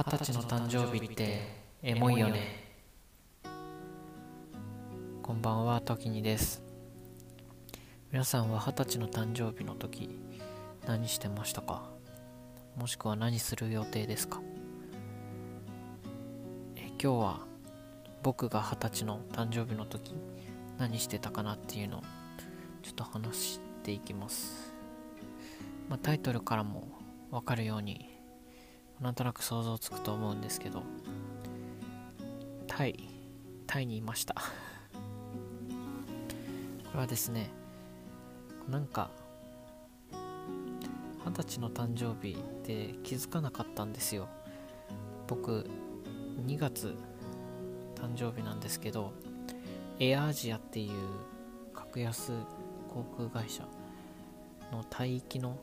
二十歳の誕生日ってエモいよね。こんばんは時にです。皆さんは二十歳の誕生日の時何してましたか？もしくは何する予定ですか？え今日は僕が二十歳の誕生日の時何してたかなっていうのをちょっと話していきます。まあ、タイトルからもわかるようになんとなく想像つくと思うんですけどタイタイにいました。これはですねなんか二十歳の誕生日で気づかなかったんですよ。僕2月誕生日なんですけどエアアジアっていう格安航空会社の帯域の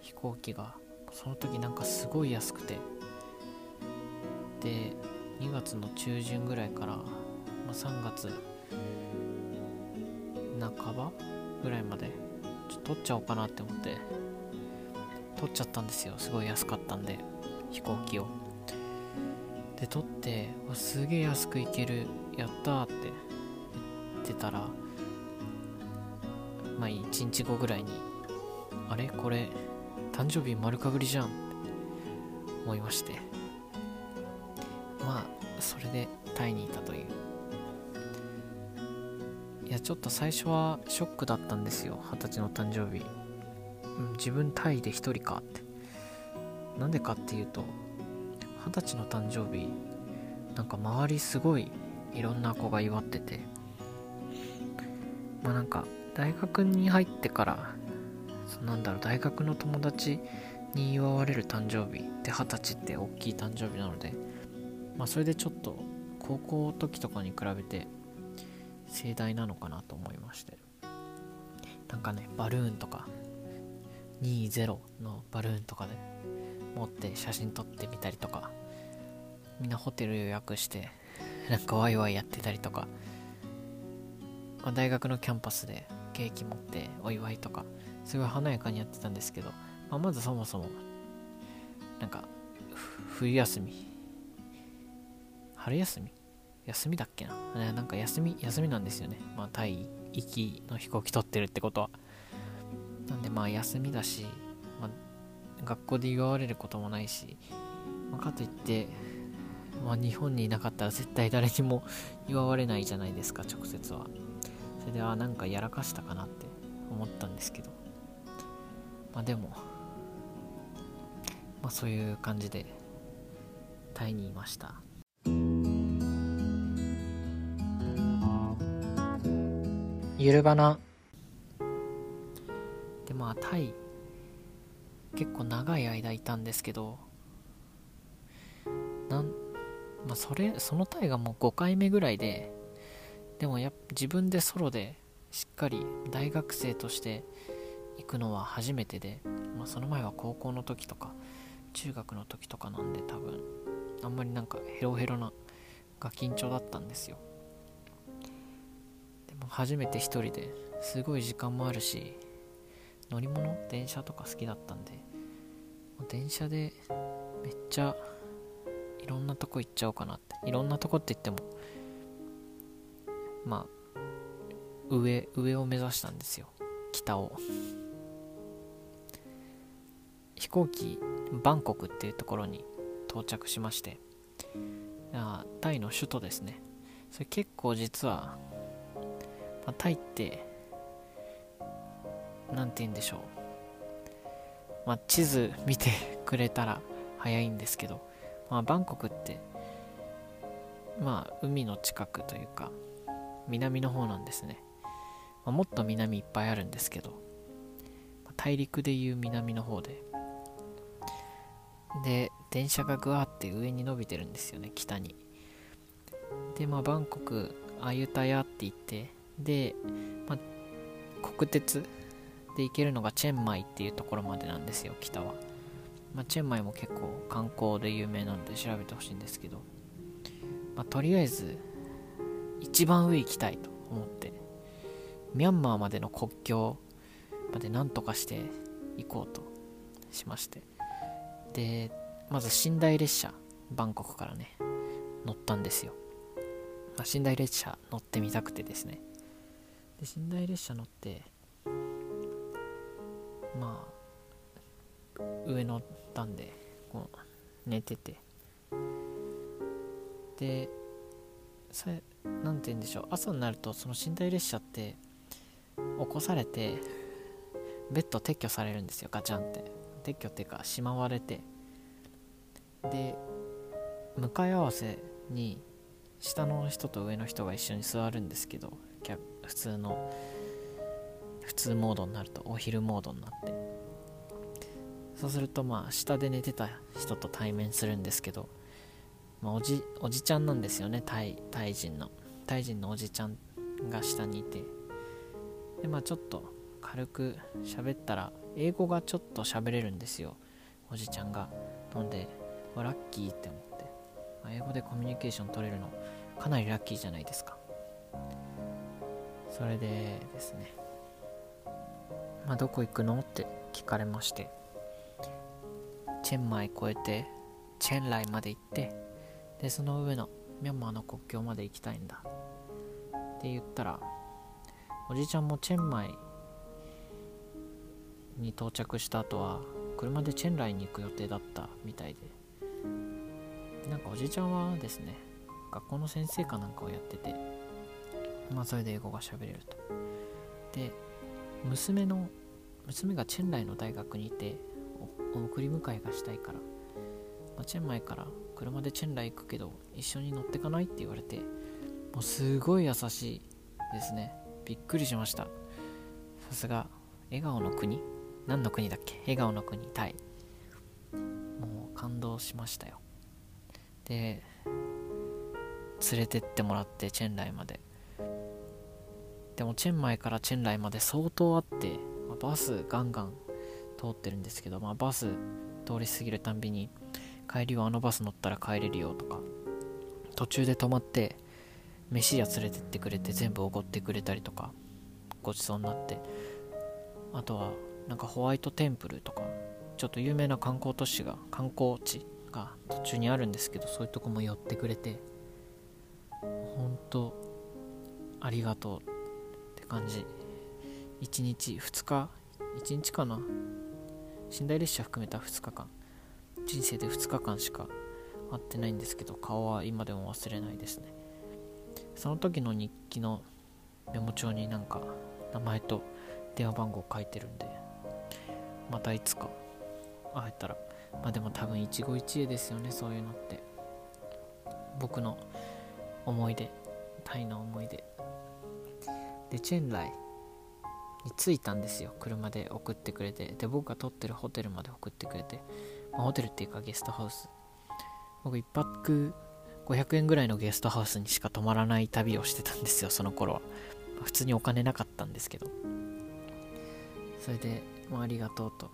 飛行機がその時なんかすごい安くて。で2月の中旬ぐらいから、まあ、3月半ばぐらいまでちょっと取っちゃおうかなって思って取っちゃったんですよ。すごい安かったんで飛行機を。で取ってすげえ安く行けるやったーって言ってたらまあ1日後ぐらいにあれ？これ誕生日丸かぶりじゃんって思いまして。まあそれでタイにいたという。いやちょっと最初はショックだったんですよ。二十歳の誕生日、うん、自分タイで一人かって。なんでかっていうと二十歳の誕生日なんか周りすごいいろんな子が祝ってて。まあなんか大学に入ってからなんだろう大学の友達に祝われる誕生日って二十歳って大きい誕生日なのでまあそれでちょっと高校時とかに比べて盛大なのかなと思いまして。なんかねバルーンとか20のバルーンとかで持って写真撮ってみたりとかみんなホテル予約してなんかワイワイやってたりとか、まあ、大学のキャンパスでケーキ持ってお祝いとかすごい華やかにやってたんですけど、まあ、まずそもそもなんか冬休み。春休み？休みだっけな、ね、なんか休み休みなんですよね。まあタイ行きの飛行機取ってるってことは。なんでまあ休みだし、まあ、学校で祝われることもないし、まあ、かといってまあ、日本にいなかったら絶対誰にも 祝われないじゃないですか直接は。それではなんかやらかしたかなって思ったんですけど。まあでもまあそういう感じでタイにいました。ゆるばな。でまあタイ結構長い間いたんですけどなんまあそれそのタイがもう5回目ぐらいででもや自分でソロでしっかり大学生として行くのは初めてで、まあ、その前は高校の時とか中学の時とかなんで多分あんまりなんかヘロヘロなが緊張だったんですよ。でも初めて一人ですごい時間もあるし乗り物？電車とか好きだったんで電車でめっちゃいろんなとこ行っちゃおうかなって。いろんなとこって言ってもまあ上上を目指したんですよ。北を。飛行機バンコクっていうところに到着しまして。あタイの首都ですね。それ結構実は、まあ、タイって何て言うんでしょう。まあ、地図見てくれたら早いんですけど、まあ、バンコクってまあ海の近くというか南の方なんですね、まあ、もっと南いっぱいあるんですけど大陸でいう南の方で。で電車がぐわって上に伸びてるんですよね北に。でまあバンコクアユタヤって言ってで、まあ、国鉄で行けるのがチェンマイっていうところまでなんですよ北は、まあ、チェンマイも結構観光で有名なんで調べてほしいんですけど、まあ、とりあえず一番上行きたいと思って。ミャンマーまでの国境まで何とかして行こうとしまして。でまず寝台列車バンコクからね乗ったんですよ、まあ、寝台列車乗ってみたくてですね。で寝台列車乗ってまあ上の段でこう寝てて。でさなんて言うんでしょう。朝になるとその寝台列車って起こされてベッド撤去されるんですよガチャンって。撤去っていうかしまわれて。で向かい合わせに下の人と上の人が一緒に座るんですけど普通の普通モードになるとお昼モードになって。そうするとまあ下で寝てた人と対面するんですけど、まあ、おじおじちゃんなんですよねタイタイ人の。タイ人のおじちゃんが下にいて。でまあちょっと軽く喋ったら英語がちょっと喋れるんですよ。おじちゃんが。なので、ラッキーって思って、まあ、英語でコミュニケーション取れるのかなりラッキーじゃないですか。それでですね。まあどこ行くのって聞かれまして。チェンマイ越えてチェンライまで行ってでその上のミャンマーの国境まで行きたいんだ。って言ったらおじいちゃんもチェンマイに到着した後は車でチェンライに行く予定だったみたいで。なんかおじいちゃんはですね学校の先生かなんかをやっててまあそれで英語が喋れると。で娘の娘がチェンライの大学にいて送り迎えがしたいから、まあ、チェンマイから車でチェンライ行くけど一緒に乗ってかないって言われてもうすごい優しいですね。びっくりしました。さすが笑顔の国？何の国だっけ？笑顔の国タイ。もう感動しましたよ。で連れてってもらってチェンライまで。でもチェンマイからチェンライまで相当あって、まあ、バスガンガン通ってるんですけど、まあ、バス通り過ぎるたんびに帰りはあのバス乗ったら帰れるよとか途中で止まって飯屋連れてってくれて全部おごってくれたりとかごちそうになって。あとはなんかホワイトテンプルとかちょっと有名な観光都市が観光地が途中にあるんですけどそういうとこも寄ってくれて本当ありがとうって感じ。1日2日1日かな。寝台列車含めた2日間。人生で2日間しか会ってないんですけど顔は今でも忘れないですね。その時の日記のメモ帳になんか名前と電話番号書いてるんでまたいつか会えたら。まあでも多分一期一会ですよねそういうのって。僕の思い出タイの思い出。でチェンライに着いたんですよ。車で送ってくれて。で僕が撮ってるホテルまで送ってくれて、まあ、ホテルっていうかゲストハウス。僕一泊500円ぐらいのゲストハウスにしか泊まらない旅をしてたんですよ その頃は。普通にお金なかったんですけど。それで、まあ、ありがとうと。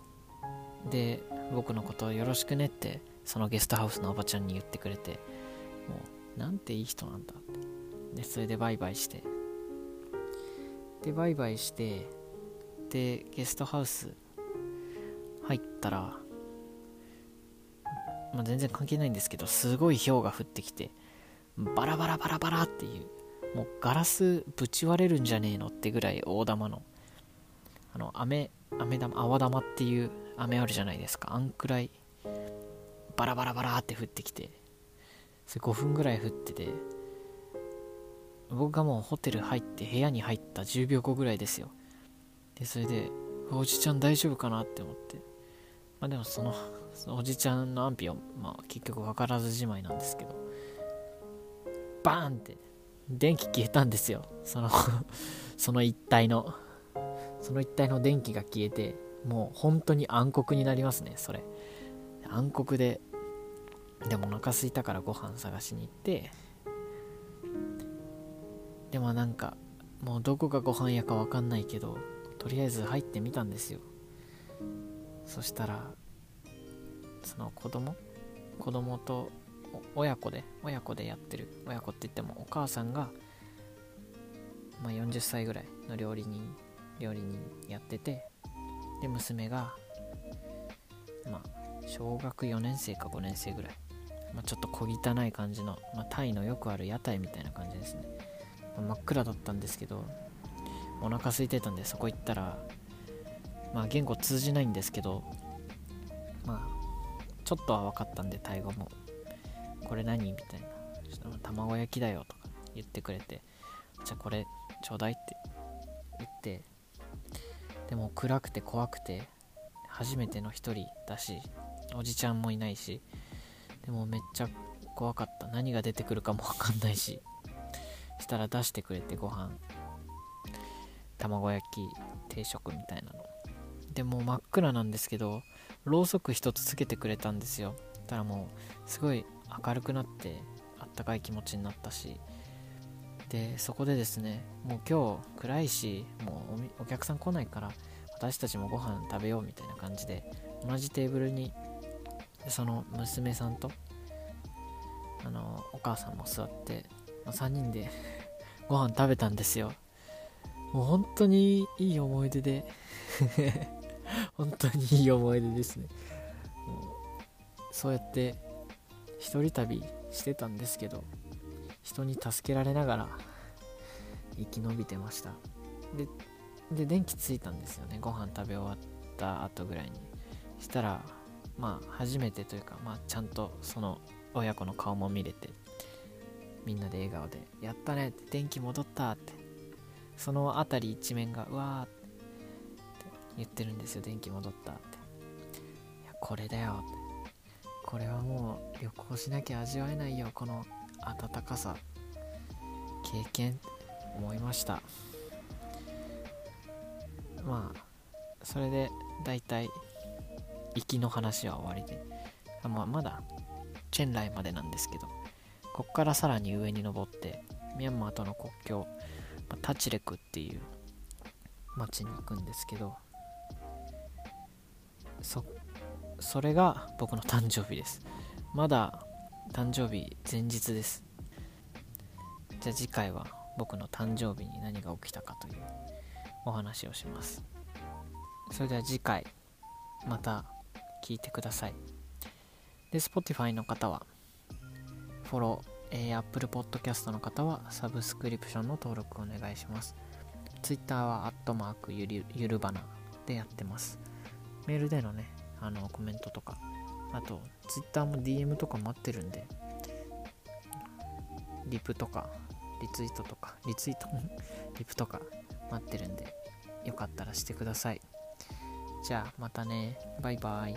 で僕のことをよろしくねってそのゲストハウスのおばちゃんに言ってくれてもうなんていい人なんだって。でそれでバイバイして。でバイバイしてでゲストハウス入ったら、まあ、全然関係ないんですけどすごい氷が降ってきてバラバラバラバラっていうもうガラスぶち割れるんじゃねえのってぐらい大玉のあの飴飴玉泡玉っていう飴あるじゃないですか。あんくらいバラバラバラって降ってきてそれ5分ぐらい降ってて僕がもうホテル入って部屋に入った10秒後ぐらいですよ。でそれでおじちゃん大丈夫かなって思って。まあでもそのそのおじちゃんの安否は、まあ、結局分からずじまいなんですけどバーンって電気消えたんですよ。その その一帯のその一帯の電気が消えてもう本当に暗黒になりますねそれ。暗黒ででもお腹空いたからご飯探しに行ってでもなんかもうどこがご飯屋か分かんないけどとりあえず入ってみたんですよ。そしたらその子供子供と親子で親子でやってる親子って言ってもお母さんが、まあ、40歳ぐらいの料理人料理人やっててで娘がまあ小学4年生か5年生ぐらいまあ、ちょっと小汚い感じの、まあ、タイのよくある屋台みたいな感じですね、まあ、真っ暗だったんですけどお腹空いてたんでそこ行ったらまあ言語通じないんですけどまあちょっとは分かったんでタイ語も。これ何みたいな。卵焼きだよとか言ってくれて。じゃあこれちょうだいって言って。でも暗くて怖くて初めての一人だしおじちゃんもいないしでもめっちゃ怖かった。何が出てくるかもわかんないししたら出してくれてご飯。卵焼き定食みたいなの。でも真っ暗なんですけどろうそく一つつけてくれたんですよ。たらもうすごい明るくなってあったかい気持ちになったし。でそこでですねもう今日暗いしもうお客さん来ないから私たちもご飯食べようみたいな感じで同じテーブルにその娘さんとあのお母さんも座ってま3人でご飯食べたんですよ。もう本当にいい思い出で。本当にいい思い出ですね。うそうやって一人旅してたんですけど人に助けられながら生き延びてました。でで電気ついたんですよね。ご飯食べ終わった後ぐらいに。したらまあ初めてというかまあちゃんとその親子の顔も見れてみんなで笑顔で「やったね」って電気戻ったってその辺り一面がうわーって言ってるんですよ電気戻ったって。いやこれだよ。これはもう旅行しなきゃ味わえないよこの温かさ。経験思いました。まあそれで大体行きの話は終わりで。あ、まあ、まだチェンライまでなんですけど。こっからさらに上に登ってミャンマーとの国境、まあ、タチレクっていう町に行くんですけど。そそれが僕の誕生日です。まだ誕生日前日です。じゃあ次回は僕の誕生日に何が起きたかというお話をします。それでは次回また聞いてください。で Spotify の方はフォロー、えー、Apple Podcast の方はサブスクリプションの登録お願いします。Twitter はアットマークゆるゆるばなでやってます。メールでのねあのコメントとかあとツイッターも DM とか待ってるんでリプとかリツイートとかリツイート リプとか待ってるんでよかったらしてください。じゃあまたね。バイバイ。